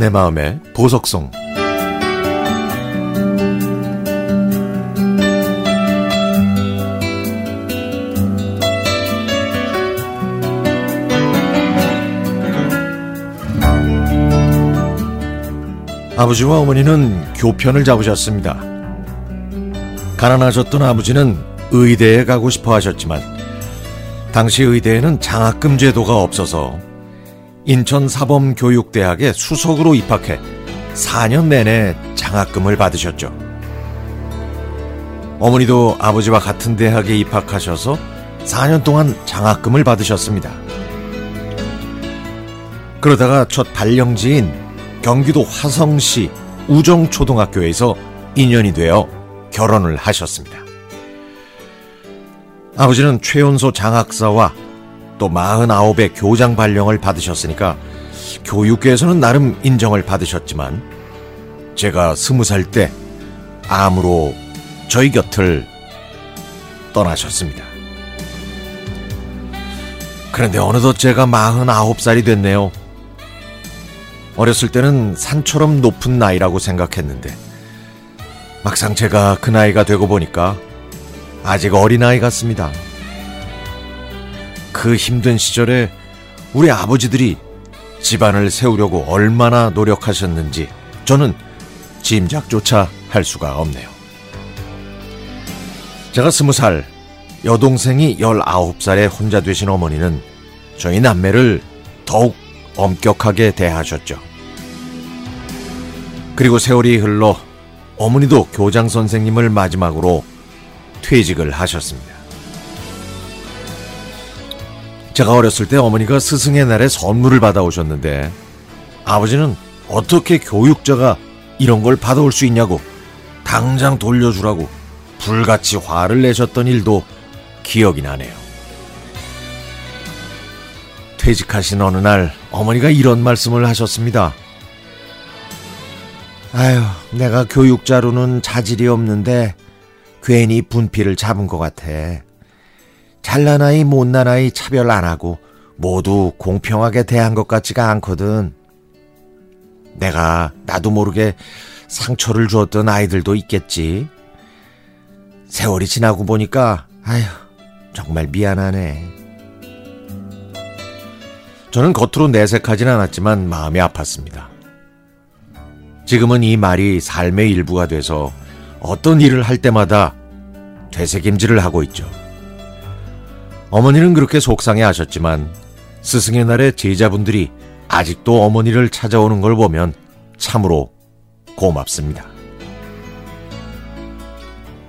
내 마음의 보석성 아버지와 어머니는 교편을 잡으셨습니다. 가난하셨던 아버지는 의대에 가고 싶어 하셨지만 당시 의대에는 장학금 제도가 없어서 인천사범교육대학에 수석으로 입학해 4년 내내 장학금을 받으셨죠. 어머니도 아버지와 같은 대학에 입학하셔서 4년 동안 장학금을 받으셨습니다. 그러다가 첫 발령지인 경기도 화성시 우정초등학교에서 인연이 되어 결혼을 하셨습니다. 아버지는 최연소 장학사와 또 49의 교장 발령을 받으셨으니까 교육계에서는 나름 인정을 받으셨지만 제가 스무 살때 암으로 저희 곁을 떠나셨습니다. 그런데 어느덧 제가 49살이 됐네요. 어렸을 때는 산처럼 높은 나이라고 생각했는데 막상 제가 그 나이가 되고 보니까 아직 어린아이 같습니다. 그 힘든 시절에 우리 아버지들이 집안을 세우려고 얼마나 노력하셨는지 저는 짐작조차 할 수가 없네요. 제가 스무 살, 여동생이 열아홉 살에 혼자 되신 어머니는 저희 남매를 더욱 엄격하게 대하셨죠. 그리고 세월이 흘러 어머니도 교장 선생님을 마지막으로 퇴직을 하셨습니다. 제가 어렸을 때 어머니가 스승의 날에 선물을 받아오셨는데 아버지는 어떻게 교육자가 이런 걸 받아올 수 있냐고 당장 돌려주라고 불같이 화를 내셨던 일도 기억이 나네요. 퇴직하신 어느 날 어머니가 이런 말씀을 하셨습니다. 아유, 내가 교육자로는 자질이 없는데 괜히 분필을 잡은 것 같아. 잘난 아이, 못난 아이 차별 안 하고 모두 공평하게 대한 것 같지가 않거든. 내가 나도 모르게 상처를 주었던 아이들도 있겠지. 세월이 지나고 보니까, 아휴, 정말 미안하네. 저는 겉으로 내색하진 않았지만 마음이 아팠습니다. 지금은 이 말이 삶의 일부가 돼서 어떤 일을 할 때마다 되새김질을 하고 있죠. 어머니는 그렇게 속상해 하셨지만 스승의 날에 제자분들이 아직도 어머니를 찾아오는 걸 보면 참으로 고맙습니다.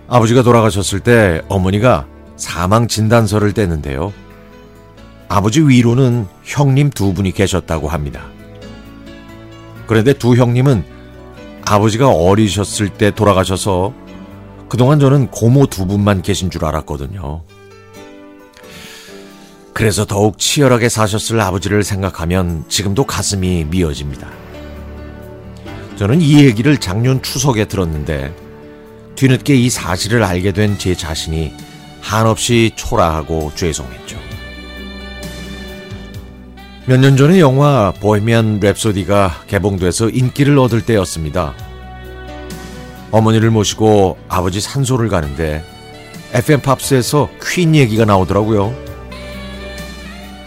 아버지가 돌아가셨을 때 어머니가 사망 진단서를 떼는데요. 아버지 위로는 형님 두 분이 계셨다고 합니다. 그런데 두 형님은 아버지가 어리셨을 때 돌아가셔서 그동안 저는 고모 두 분만 계신 줄 알았거든요. 그래서 더욱 치열하게 사셨을 아버지를 생각하면 지금도 가슴이 미어집니다. 저는 이 얘기를 작년 추석에 들었는데 뒤늦게 이 사실을 알게 된 제 자신이 한없이 초라하고 죄송했죠. 몇 년 전에 영화 보헤미안 랩소디가 개봉돼서 인기를 얻을 때였습니다. 어머니를 모시고 아버지 산소를 가는데 FM 팝스에서 퀸 얘기가 나오더라고요.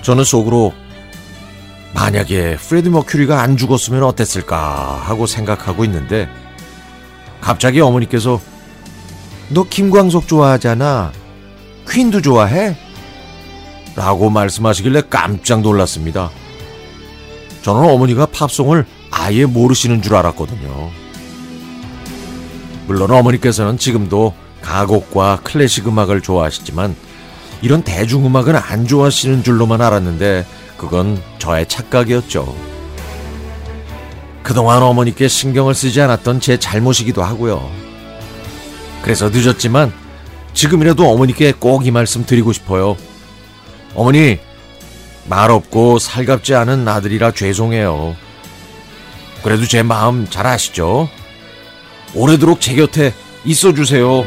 저는 속으로 만약에 프레디 머큐리가 안 죽었으면 어땠을까 하고 생각하고 있는데 갑자기 어머니께서 너 김광석 좋아하잖아. 퀸도 좋아해? 라고 말씀하시길래 깜짝 놀랐습니다. 저는 어머니가 팝송을 아예 모르시는 줄 알았거든요. 물론 어머니께서는 지금도 가곡과 클래식 음악을 좋아하시지만 이런 대중음악은 안 좋아하시는 줄로만 알았는데 그건 저의 착각이었죠. 그동안 어머니께 신경을 쓰지 않았던 제 잘못이기도 하고요. 그래서 늦었지만 지금이라도 어머니께 꼭 이 말씀 드리고 싶어요. 어머니, 말 없고 살갑지 않은 아들이라 죄송해요. 그래도 제 마음 잘 아시죠? 오래도록 제 곁에 있어 주세요.